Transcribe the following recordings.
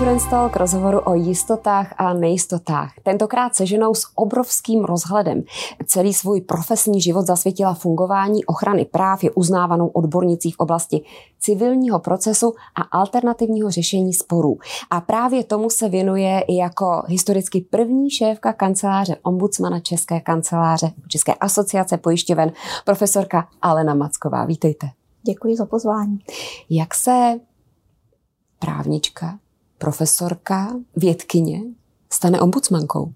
Insurance Talk rozhovoru o jistotách a nejistotách. Tentokrát se ženou s obrovským rozhledem. Celý svůj profesní život zasvětila fungování ochrany práv, je uznávanou odbornicí v oblasti civilního procesu a alternativního řešení sporů. A právě tomu se věnuje i jako historicky první šéfka kanceláře ombudsmana České kanceláře, České asociace pojišťoven, profesorka Alena Macková. Vítejte. Děkuji za pozvání. Jak se právnička, profesorka, vědkyně stane ombudsmankou?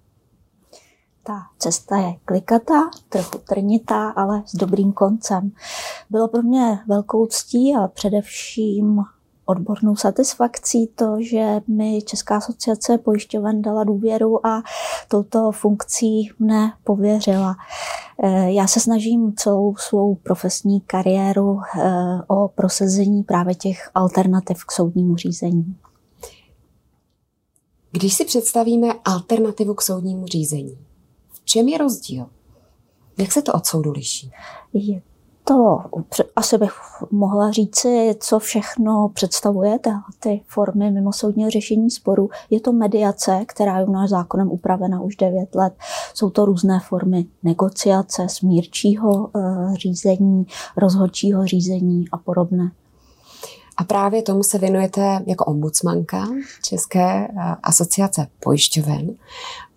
Ta cesta je klikatá, trochu trnitá, ale s dobrým koncem. Bylo pro mě velkou ctí a především odbornou satisfakcí to, že mi Česká asociace pojišťoven dala důvěru a touto funkcí mne pověřila. Eh, já se snažím celou svou profesní kariéru eh, o prosazení právě těch alternativ k soudnímu řízení. Když si představíme alternativu k soudnímu řízení, v čem je rozdíl? Jak se to od soudu liší? Je to asi bych mohla říci, co všechno představuje ty formy mimosoudního řešení sporu. Je to mediace, která je u nás zákonem upravena už 9 let. Jsou to různé formy negociace, smírčího eh, řízení, rozhodčího řízení a podobné. A právě tomu se věnujete jako ombudsmanka České eh, asociace pojišťoven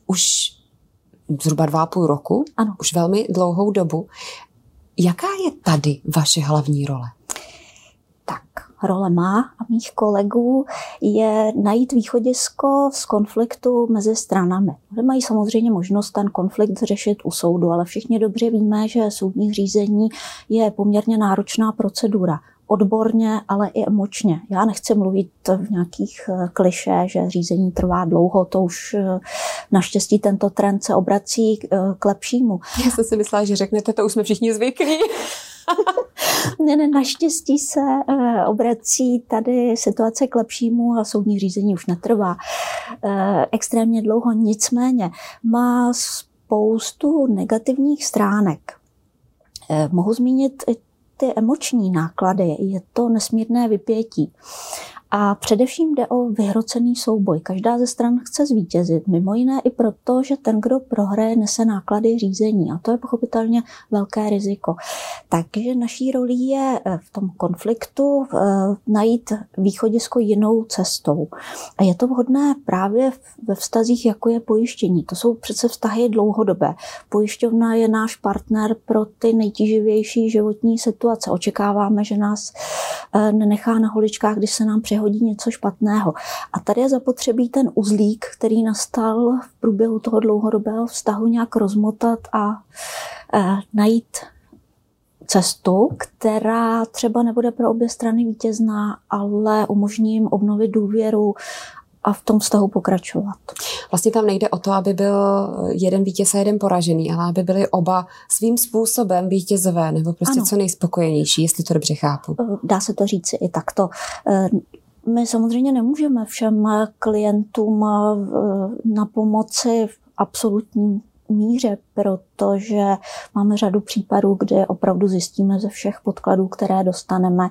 už zhruba dva a půl roku, ano. už velmi dlouhou dobu. Jaká je tady vaše hlavní role? Tak, role má a mých kolegů je najít východisko z konfliktu mezi stranami. Oni mají samozřejmě možnost ten konflikt řešit u soudu, ale všichni dobře víme, že soudní řízení je poměrně náročná procedura odborně, ale i emočně. Já nechci mluvit v nějakých eh, kliše, že řízení trvá dlouho, to už eh, naštěstí tento trend se obrací eh, k lepšímu. Já jsem si myslela, že řeknete, to už jsme všichni zvyklí. ne, ne, naštěstí se obrací tady situace k lepšímu a soudní řízení už netrvá extrémně dlouho. Nicméně má spoustu negativních stránek. Mohu zmínit ty emoční náklady, je to nesmírné vypětí. A především jde o vyhrocený souboj. Každá ze stran chce zvítězit, mimo jiné i proto, že ten, kdo prohraje, nese náklady řízení. A to je pochopitelně velké riziko. Takže naší roli je eh, v tom konfliktu eh, najít východisko jinou cestou. A je to vhodné právě ve vztazích, jako je pojištění. To jsou přece vztahy dlouhodobé. Pojišťovna je náš partner pro ty nejtíživější životní situace. Očekáváme, že nás eh, nenechá na holičkách, když se nám při hodí něco špatného. A tady je zapotřebí ten uzlík, který nastal v průběhu toho dlouhodobého vztahu, nějak rozmotat a e, najít cestu, která třeba nebude pro obě strany vítězná, ale umožní jim obnovit důvěru a v tom vztahu pokračovat. Vlastně tam nejde o to, aby byl jeden vítěz a jeden poražený, ale aby byli oba svým způsobem vítězové nebo prostě ano. co nejspokojenější, jestli to dobře chápu. Dá se to říci i takto. My samozřejmě nemůžeme všem klientům eh, na pomoci v absolutní míře, protože máme řadu případů, kde opravdu zjistíme ze všech podkladů, které dostaneme,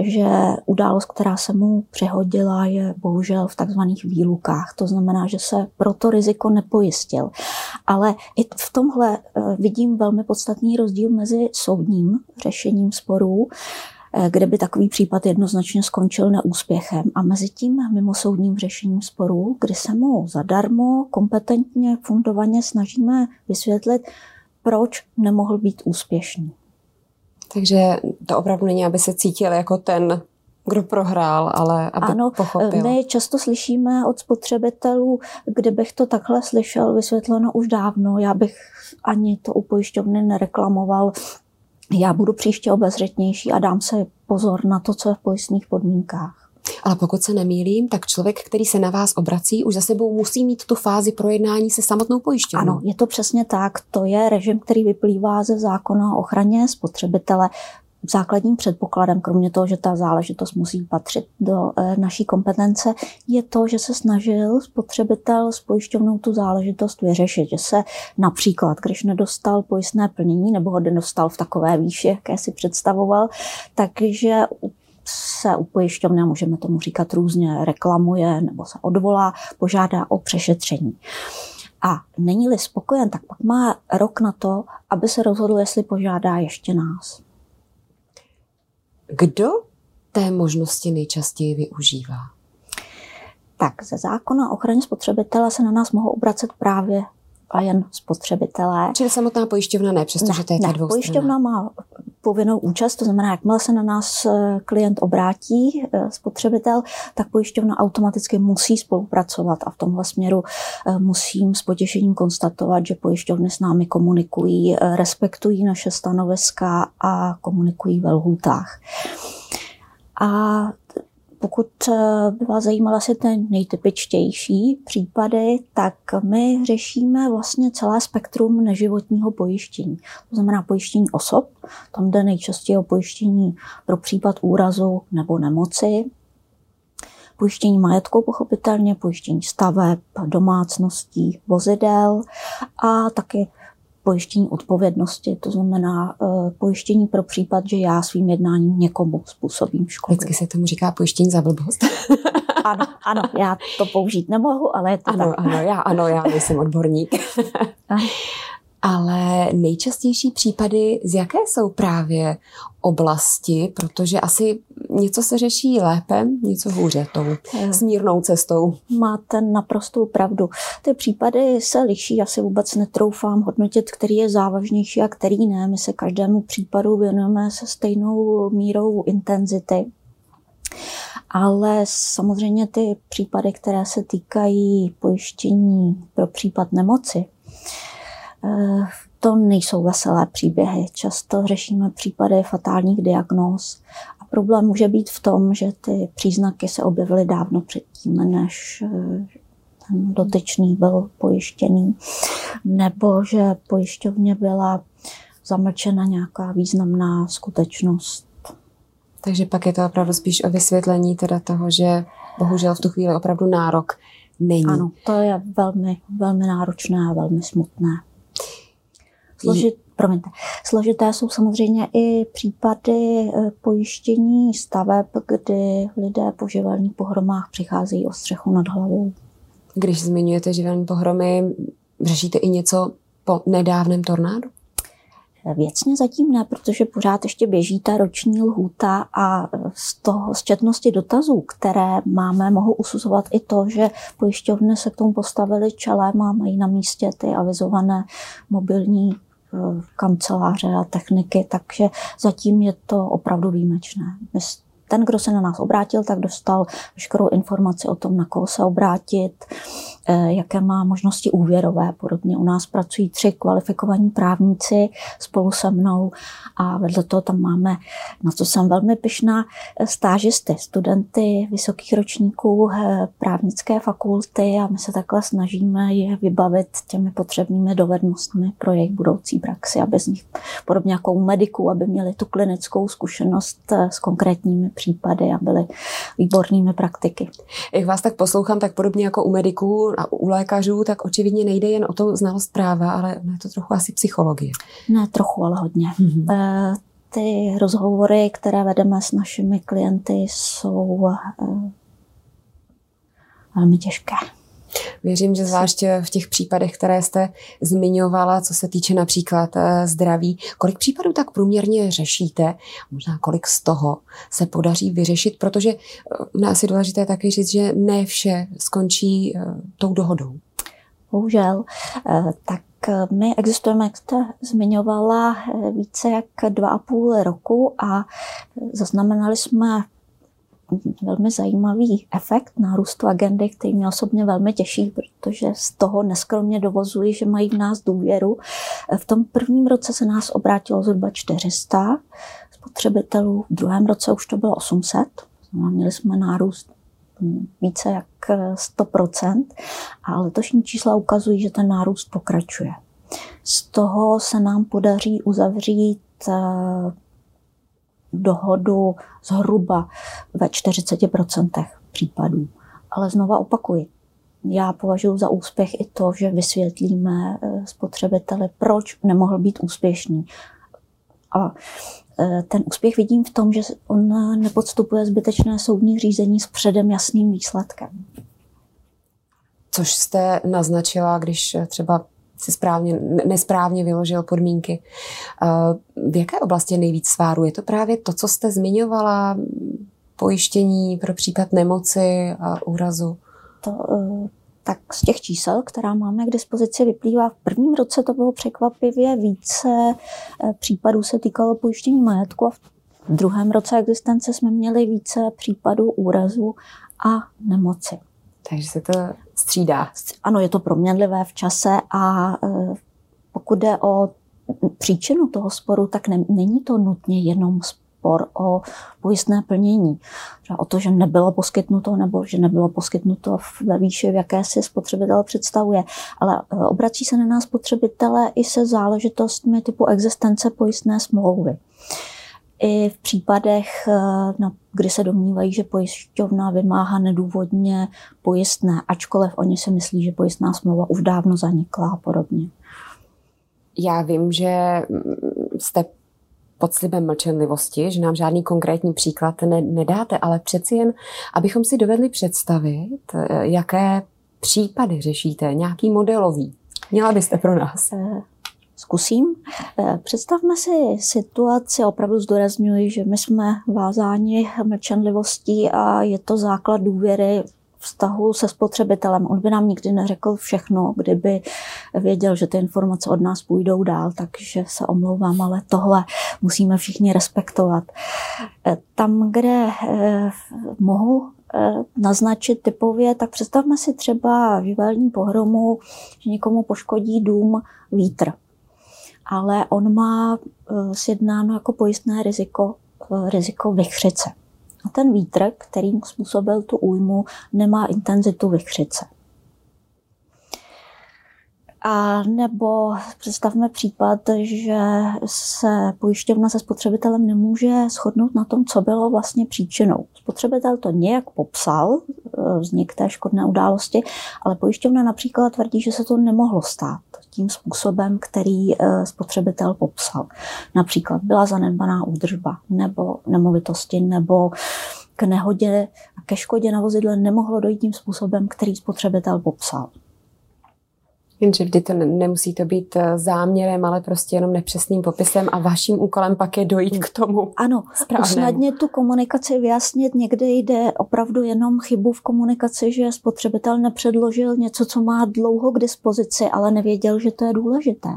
že událost, která se mu přehodila, je bohužel v takzvaných výlukách. To znamená, že se pro to riziko nepojistil. Ale i v tomhle eh, vidím velmi podstatný rozdíl mezi soudním řešením sporů, kde by takový případ jednoznačně skončil neúspěchem. A mezi tím mimosoudním řešením sporů, kdy se mu zadarmo, kompetentně, fundovaně snažíme vysvětlit, proč nemohl být úspěšný. Takže to opravdu není, aby se cítil jako ten, kdo prohrál, ale aby ano, pochopil. My často slyšíme od spotřebitelů, kdybych to takhle slyšel vysvětleno už dávno, já bych ani to u pojišťovny nereklamoval, já budu příště obezřetnější a dám se pozor na to, co je v pojistných podmínkách. Ale pokud se nemýlím, tak člověk, který se na vás obrací, už za sebou musí mít tu fázi projednání se samotnou pojišťovnou. Ano, je to přesně tak. To je režim, který vyplývá ze zákona o ochraně spotřebitele základním předpokladem, kromě toho, že ta záležitost musí patřit do e, naší kompetence, je to, že se snažil spotřebitel s pojišťovnou tu záležitost vyřešit. Že se například, když nedostal pojistné plnění nebo ho nedostal v takové výši, jaké si představoval, takže se u pojišťovny, můžeme tomu říkat různě, reklamuje nebo se odvolá, požádá o přešetření. A není-li spokojen, tak pak má rok na to, aby se rozhodl, jestli požádá ještě nás. Kdo té možnosti nejčastěji využívá? Tak ze zákona o ochraně spotřebitele se na nás mohou obracet právě a jen spotřebitelé. Čili samotná pojišťovna ne, přestože to je ne, dvou pojišťovna má povinnou účast, to znamená, jakmile se na nás eh, klient obrátí, eh, spotřebitel, tak pojišťovna automaticky musí spolupracovat a v tomhle směru eh, musím s potěšením konstatovat, že pojišťovny s námi komunikují, respektují naše stanoviska a komunikují ve lhůtách. A pokud eh, by vás zajímala se ten nejtypičtější případy, tak my řešíme vlastně celé spektrum neživotního pojištění. To znamená pojištění osob, tam jde nejčastěji o pojištění pro případ úrazu nebo nemoci, pojištění majetku pochopitelně, pojištění staveb, domácností, vozidel a taky pojištění odpovědnosti, to znamená uh, pojištění pro případ, že já svým jednáním někomu způsobím škodu. Vždycky se tomu říká pojištění za blbost. ano, ano, já to použít nemohu, ale je to ano, tak. Ano, já, ano, já nejsem odborník. Ale nejčastější případy, z jaké jsou právě oblasti, protože asi něco se řeší lépe, něco hůře tou smírnou cestou. Máte naprostou pravdu. Ty případy se liší, já si vůbec netroufám hodnotit, který je závažnější a který ne. My se každému případu věnujeme se stejnou mírou intenzity. Ale samozřejmě ty případy, které se týkají pojištění pro případ nemoci, eh, to nejsou veselé příběhy. Často řešíme případy fatálních diagnóz. A problém může být v tom, že ty příznaky se objevily dávno předtím, než eh, ten dotyčný byl pojištěný, nebo že pojišťovně byla zamlčena nějaká významná skutečnost. Takže pak je to opravdu spíš o vysvětlení teda toho, že bohužel v tu chvíli opravdu nárok není. Ano, to je velmi, velmi náročné a velmi smutné. Složit, promiňte, složité jsou samozřejmě i případy eh, pojištění staveb, kdy lidé po živelných pohromách přicházejí o střechu nad hlavou. Když zmiňujete živelní pohromy, řešíte i něco po nedávném tornádu? Věcně zatím ne, protože pořád ještě běží ta roční lhůta a z toho z četnosti dotazů, které máme, mohu usuzovat i to, že pojišťovny se k tomu postavili čelem a mají na místě ty avizované mobilní Eh, kanceláře a techniky, takže zatím je to opravdu výjimečné. Ten, kdo se na nás obrátil, tak dostal veškerou informaci o tom, na koho se obrátit, eh, jaké má možnosti úvěrové. Podobně u nás pracují tři kvalifikovaní právníci spolu se mnou a vedle toho tam máme, na co jsem velmi pyšná, eh, stážisty, studenty vysokých ročníků eh, právnické fakulty a my se takhle snažíme je vybavit těmi potřebnými dovednostmi pro jejich budoucí praxi, aby z nich, podobně jako u mediků, aby měli tu klinickou zkušenost s konkrétními případy a byly výbornými praktiky. Jak vás tak poslouchám, tak podobně jako u mediků a u lékařů, tak očividně nejde jen o to znalost práva, ale je to trochu asi psychologie. Ne trochu, ale hodně. Mm-hmm. Ty rozhovory, které vedeme s našimi klienty, jsou eh, velmi těžké. Věřím, že zvlášť v těch případech, které jste zmiňovala, co se týče například eh, zdraví, kolik případů tak průměrně řešíte, možná kolik z toho se podaří vyřešit, protože eh, nás je důležité taky říct, že ne vše skončí eh, tou dohodou. Bohužel. Tak my existujeme, jak jste zmiňovala, více jak dva a půl roku a zaznamenali jsme velmi zajímavý efekt nárůstu agendy, který mě osobně velmi těší, protože z toho neskromně dovozuji, že mají v nás důvěru. V tom prvním roce se nás obrátilo zhruba 400 spotřebitelů, v druhém roce už to bylo 800. Měli jsme nárůst více jak 100%, a letošní čísla ukazují, že ten nárůst pokračuje. Z toho se nám podaří uzavřít eh, dohodu zhruba ve 40% případů. Ale znova opakuji, já považuji za úspěch i to, že vysvětlíme eh, spotřebiteli, proč nemohl být úspěšný. A e, ten úspěch vidím v tom, že on nepodstupuje zbytečné soudní řízení s předem jasným výsledkem. Což jste naznačila, když třeba si správně, nesprávně vyložil podmínky. E, v jaké oblasti je nejvíc sváru? Je to právě to, co jste zmiňovala, pojištění pro případ nemoci a úrazu? To, e, tak z těch čísel, která máme k dispozici, vyplývá v prvním roce to bylo překvapivě více eh, případů se týkalo pojištění majetku a v druhém roce existence jsme měli více případů úrazu a nemoci. Takže se to střídá. Ano, je to proměnlivé v čase a eh, pokud jde o příčinu toho sporu, tak ne, není to nutně jenom spor o pojistné plnění. Třeba o to, že nebylo poskytnuto nebo že nebylo poskytnuto ve výši, v jaké si spotřebitel představuje. Ale e, obrací se na nás spotřebitele i se záležitostmi typu existence pojistné smlouvy. I v případech, e, kdy se domnívají, že pojišťovna vymáhá nedůvodně pojistné, ačkoliv oni si myslí, že pojistná smlouva už dávno zanikla a podobně. Já vím, že jste pod slibem mlčenlivosti, že nám žádný konkrétní příklad ne, nedáte, ale přeci jen, abychom si dovedli představit, eh, jaké případy řešíte, nějaký modelový. Měla byste pro nás? Zkusím. Eh, představme si situaci, opravdu zdůrazňuji, že my jsme vázáni mlčenlivostí a je to základ důvěry vztahu se spotřebitelem. On by nám nikdy neřekl všechno, kdyby věděl, že ty informace od nás půjdou dál, takže se omlouvám, ale tohle musíme všichni respektovat. Eh, tam, kde eh, mohu naznačit typově, tak představme si třeba živelní pohromu, že někomu poškodí dům vítr. Ale on má sjednáno jako pojistné riziko, riziko vychřice. A ten vítr, který mu způsobil tu újmu, nemá intenzitu vychřice. A nebo představme případ, že se pojišťovna se spotřebitelem nemůže shodnout na tom, co bylo vlastně příčinou. Spotřebitel to nějak popsal, vznik té škodné události, ale pojišťovna například tvrdí, že se to nemohlo stát tím způsobem, který e, spotřebitel popsal. Například byla zanedbaná údržba nebo nemovitosti nebo k nehodě a ke škodě na vozidle nemohlo dojít tím způsobem, který spotřebitel popsal. Jenže vždy to nemusí to být eh, záměrem, ale prostě jenom nepřesným popisem a vaším úkolem pak je dojít k tomu Ano, správnému. usnadnit tu komunikaci, vyjasnit. Někde jde opravdu jenom chybu v komunikaci, že spotřebitel nepředložil něco, co má dlouho k dispozici, ale nevěděl, že to je důležité.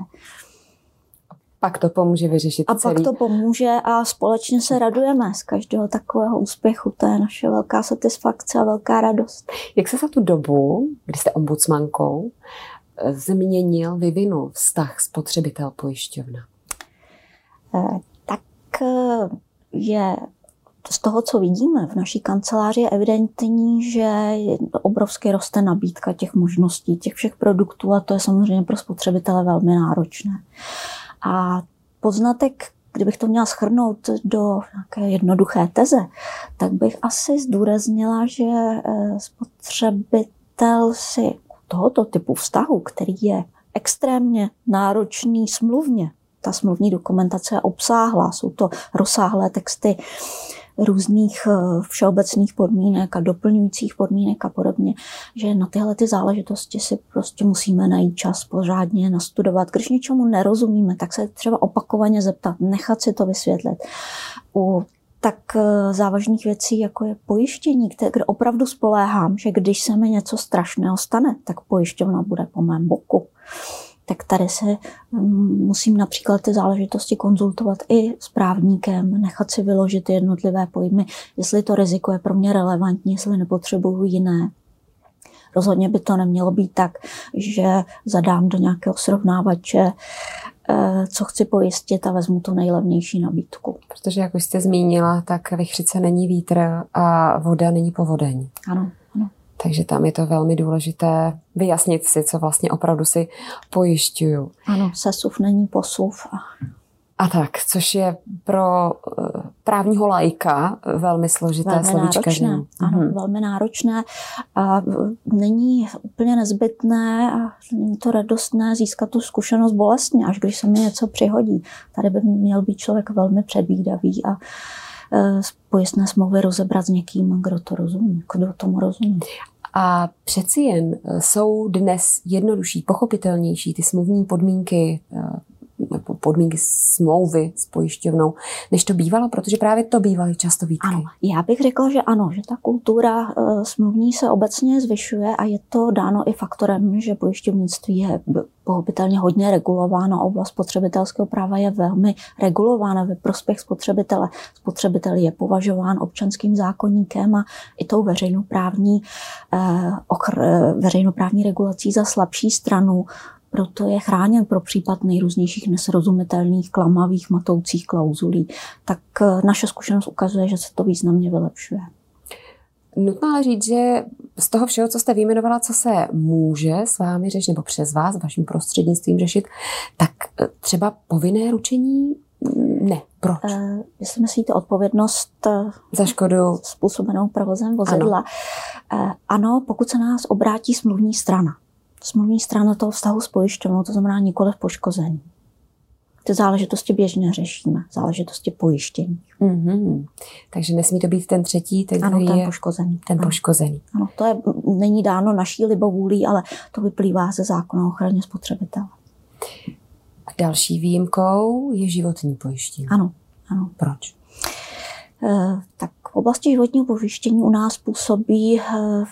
Pak to pomůže vyřešit A celý. pak to pomůže a společně se radujeme z každého takového úspěchu. To je naše velká satisfakce a velká radost. Jak se za tu dobu, kdy jste ombudsmankou, změnil, vyvinul vztah spotřebitel pojišťovna? Eh, tak eh, je z toho, co vidíme v naší kanceláři, je evidentní, že obrovsky roste nabídka těch možností, těch všech produktů a to je samozřejmě pro spotřebitele velmi náročné. A poznatek, kdybych to měla schrnout do nějaké jednoduché teze, tak bych asi zdůraznila, že eh, spotřebitel si tohoto typu vztahu, který je extrémně náročný smluvně, ta smluvní dokumentace je obsáhlá, jsou to rozsáhlé texty různých eh, všeobecných podmínek a doplňujících podmínek a podobně, že na tyhle ty záležitosti si prostě musíme najít čas pořádně nastudovat. Když něčemu nerozumíme, tak se třeba opakovaně zeptat, nechat si to vysvětlit. U tak eh, závažných věcí, jako je pojištění, kde opravdu spoléhám, že když se mi něco strašného stane, tak pojišťovna bude po mém boku. Tak tady se mm, musím například ty záležitosti konzultovat i s právníkem, nechat si vyložit jednotlivé pojmy, jestli to riziko je pro mě relevantní, jestli nepotřebuju jiné. Rozhodně by to nemělo být tak, že zadám do nějakého srovnávače Eh, co chci pojistit a vezmu tu nejlevnější nabídku. Protože, jak už jste zmínila, tak vychřice není vítr a voda není povodeň. Ano, ano. Takže tam je to velmi důležité vyjasnit si, co vlastně opravdu si pojišťuju. Ano, sesuv není posuv. A tak, což je pro eh, právního lajka velmi složité velmi slovíčka. Náročné, ano, hmm. velmi náročné. A není úplně nezbytné a není to radostné získat tu zkušenost bolestně, až když se mi něco přihodí. Tady by měl být člověk velmi předvídavý a e, pojistné smlouvy rozebrat s někým, kdo to rozumí, kdo tomu rozumí. A přeci jen e, jsou dnes jednodušší, pochopitelnější ty smluvní podmínky podmínky smlouvy s pojišťovnou, než to bývalo, protože právě to bývaly často výtky. Ano, já bych řekla, že ano, že ta kultura uh, smluvní se obecně zvyšuje a je to dáno i faktorem, že pojišťovnictví je pochopitelně hodně regulováno, oblast spotřebitelského práva je velmi regulována ve prospěch spotřebitele. Spotřebitel je považován občanským zákonníkem a i tou veřejnoprávní, eh, veřejnoprávní regulací za slabší stranu proto je chráněn pro případ nejrůznějších nesrozumitelných, klamavých, matoucích klauzulí. Tak eh, naše zkušenost ukazuje, že se to významně vylepšuje. Nutno ale říct, že z toho všeho, co jste vyjmenovala, co se může s vámi řešit, nebo přes vás, vaším prostřednictvím řešit, tak eh, třeba povinné ručení mm, ne. Proč? Uh, jestli myslíte odpovědnost za škodu způsobenou provozem vozidla. Ano. Uh, ano, pokud se nás obrátí smluvní strana smluvní strana toho vztahu s pojišťovnou, to znamená nikoli v poškození. Ty záležitosti běžně řešíme, záležitosti pojištění. Mm-hmm. Takže nesmí to být ten třetí, ten, ano, ten je poškozený. Ten ano. poškozený. Ano, to je, není dáno naší libovůlí, ale to vyplývá ze zákona o ochraně spotřebitele. A další výjimkou je životní pojištění. Ano, ano. Proč? E, tak v oblasti životního pojištění u nás působí eh,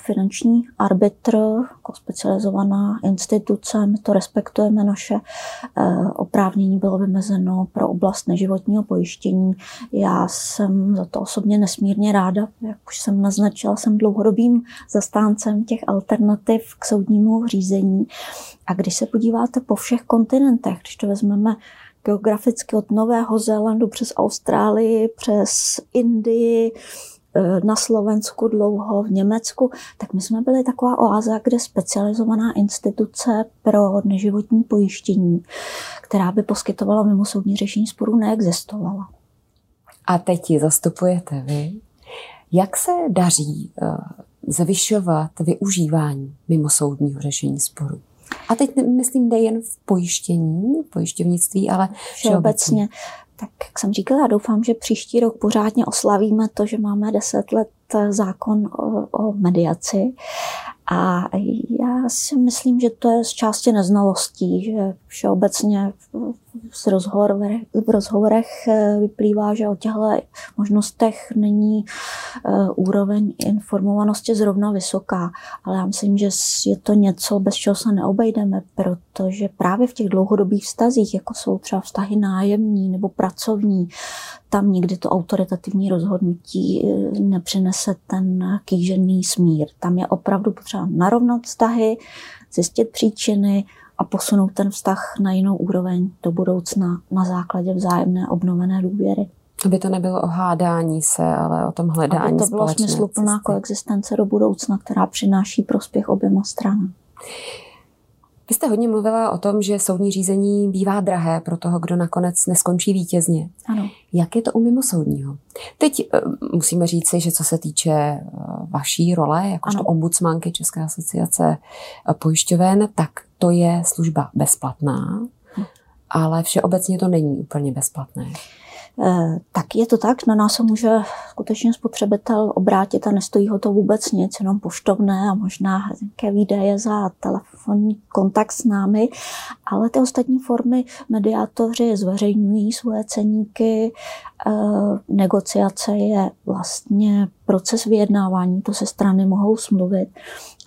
finanční arbitr jako specializovaná instituce. My to respektujeme, naše eh, oprávnění bylo vymezeno pro oblast neživotního pojištění. Já jsem za to osobně nesmírně ráda, jak už jsem naznačila, jsem dlouhodobým zastáncem těch alternativ k soudnímu řízení. A když se podíváte po všech kontinentech, když to vezmeme geograficky od Nového Zélandu přes Austrálii, přes Indii, eh, na Slovensku dlouho, v Německu, tak my jsme byli taková oáza, kde specializovaná instituce pro neživotní pojištění, která by poskytovala mimo soudní řešení sporů, neexistovala. A teď ji zastupujete vy. Jak se daří uh, zvyšovat využívání mimosoudního řešení sporu? A teď myslím nejen v pojištění, v pojišťovnictví, ale všeobecně. Tak jak jsem říkala, já doufám, že příští rok pořádně oslavíme to, že máme deset let zákon o, o mediaci. A já si myslím, že to je z části neznalostí, že všeobecně v, rozhovorech, v rozhovorech eh, vyplývá, že o těchto možnostech není eh, úroveň informovanosti zrovna vysoká. Ale já myslím, že je to něco, bez čeho se neobejdeme, protože právě v těch dlouhodobých vztazích, jako jsou třeba vztahy nájemní nebo pracovní, tam nikdy to autoritativní rozhodnutí eh, nepřinese ten kýžený smír. Tam je opravdu potřeba narovnat vztahy, zjistit příčiny a posunout ten vztah na jinou úroveň do budoucna na základě vzájemné obnovené důvěry. Aby to nebylo o hádání se, ale o tom hledání Aby to bylo smysluplná koexistence do budoucna, která přináší prospěch oběma stranám. Vy jste hodně mluvila o tom, že soudní řízení bývá drahé pro toho, kdo nakonec neskončí vítězně. Ano. Jak je to u mimosoudního? Teď uh, musíme říci, že co se týče uh, vaší role, jakožto ano. ombudsmanky České asociace uh, pojišťoven, tak to je služba bezplatná, hm. ale všeobecně to není úplně bezplatné. Eh, tak je to tak, na nás se může skutečně spotřebitel obrátit a nestojí ho to vůbec nic, jenom poštovné a možná nějaké výdaje za telefonní kontakt s námi, ale ty ostatní formy mediátoři zveřejňují svoje ceníky, eh, negociace je vlastně proces vyjednávání, to se strany mohou smluvit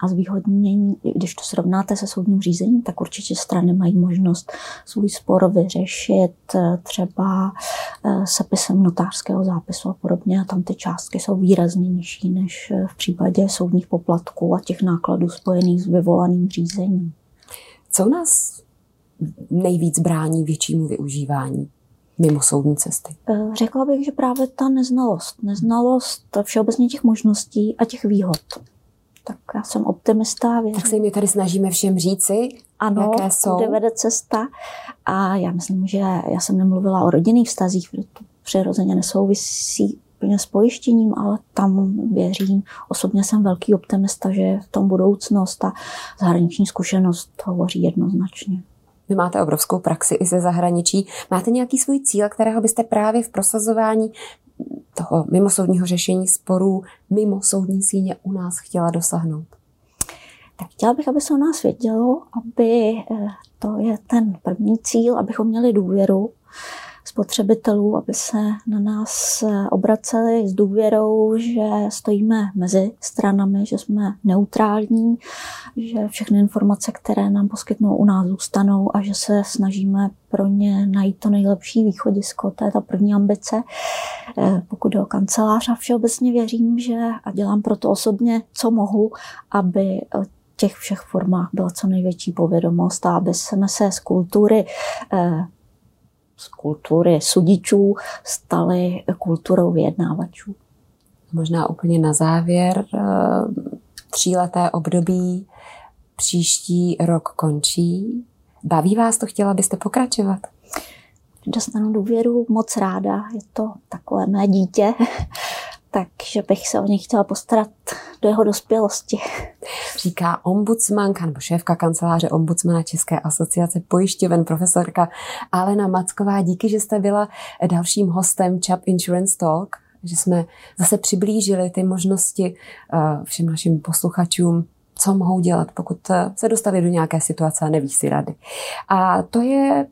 a zvýhodnění, když to srovnáte se soudním řízením, tak určitě strany mají možnost svůj spor vyřešit eh, třeba eh, sepisem notářského zápisu a podobně a tam ty částky jsou výrazně nižší než eh, v případě soudních poplatků a těch nákladů spojených s vyvolaným řízením. Co nás nejvíc brání většímu využívání mimo soudní cesty? Řekla bych, že právě ta neznalost. Neznalost všeobecně těch možností a těch výhod tak já jsem optimista. Věřím. Tak se mi tady snažíme všem říci, ano, jaké jsou. kde vede cesta. A já myslím, že já jsem nemluvila o rodinných vztazích, protože to přirozeně nesouvisí úplně s pojištěním, ale tam věřím. Osobně jsem velký optimista, že v tom budoucnost a zahraniční zkušenost hovoří jednoznačně. Vy máte obrovskou praxi i ze zahraničí. Máte nějaký svůj cíl, kterého byste právě v prosazování toho mimosoudního řešení sporů mimo soudní síně u nás chtěla dosáhnout? Tak chtěla bych, aby se o nás vědělo, aby eh, to je ten první cíl, abychom měli důvěru spotřebitelů, aby se na nás eh, obraceli s důvěrou, že stojíme mezi stranami, že jsme neutrální, že všechny informace, které nám poskytnou u nás zůstanou a že se snažíme pro ně najít to nejlepší východisko. To je ta první ambice. Eh, pokud jde o kancelář a všeobecně věřím, že a dělám proto osobně, co mohu, aby těch všech formách byla co největší povědomost a aby jsme se z kultury eh, z kultury sudičů stali kulturou vyjednávačů. Možná úplně na závěr eh, tříleté období příští rok končí. Baví vás to? Chtěla byste pokračovat? Dostanu důvěru moc ráda. Je to takové mé dítě, takže bych se o něj chtěla postarat do jeho dospělosti. Říká ombudsmanka nebo šéfka kanceláře ombudsmana České asociace pojišťoven profesorka Alena Macková. Díky, že jste byla dalším hostem Chap Insurance Talk, že jsme zase přiblížili ty možnosti eh, všem našim posluchačům co mohou dělat, pokud eh, se dostali do nějaké situace a neví si rady. A to je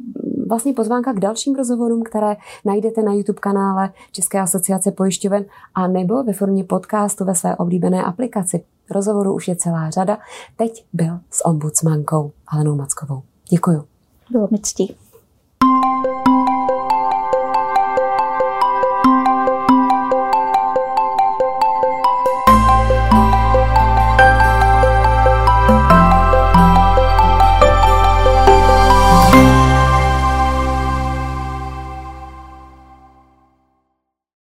vlastně pozvánka k dalším rozhovorům, které najdete na YouTube kanále České asociace pojišťoven a nebo ve formě podcastu ve své oblíbené aplikaci. Rozhovoru už je celá řada. Teď byl s ombudsmankou Alenou Mackovou. Děkuju. Bylo mi ctí.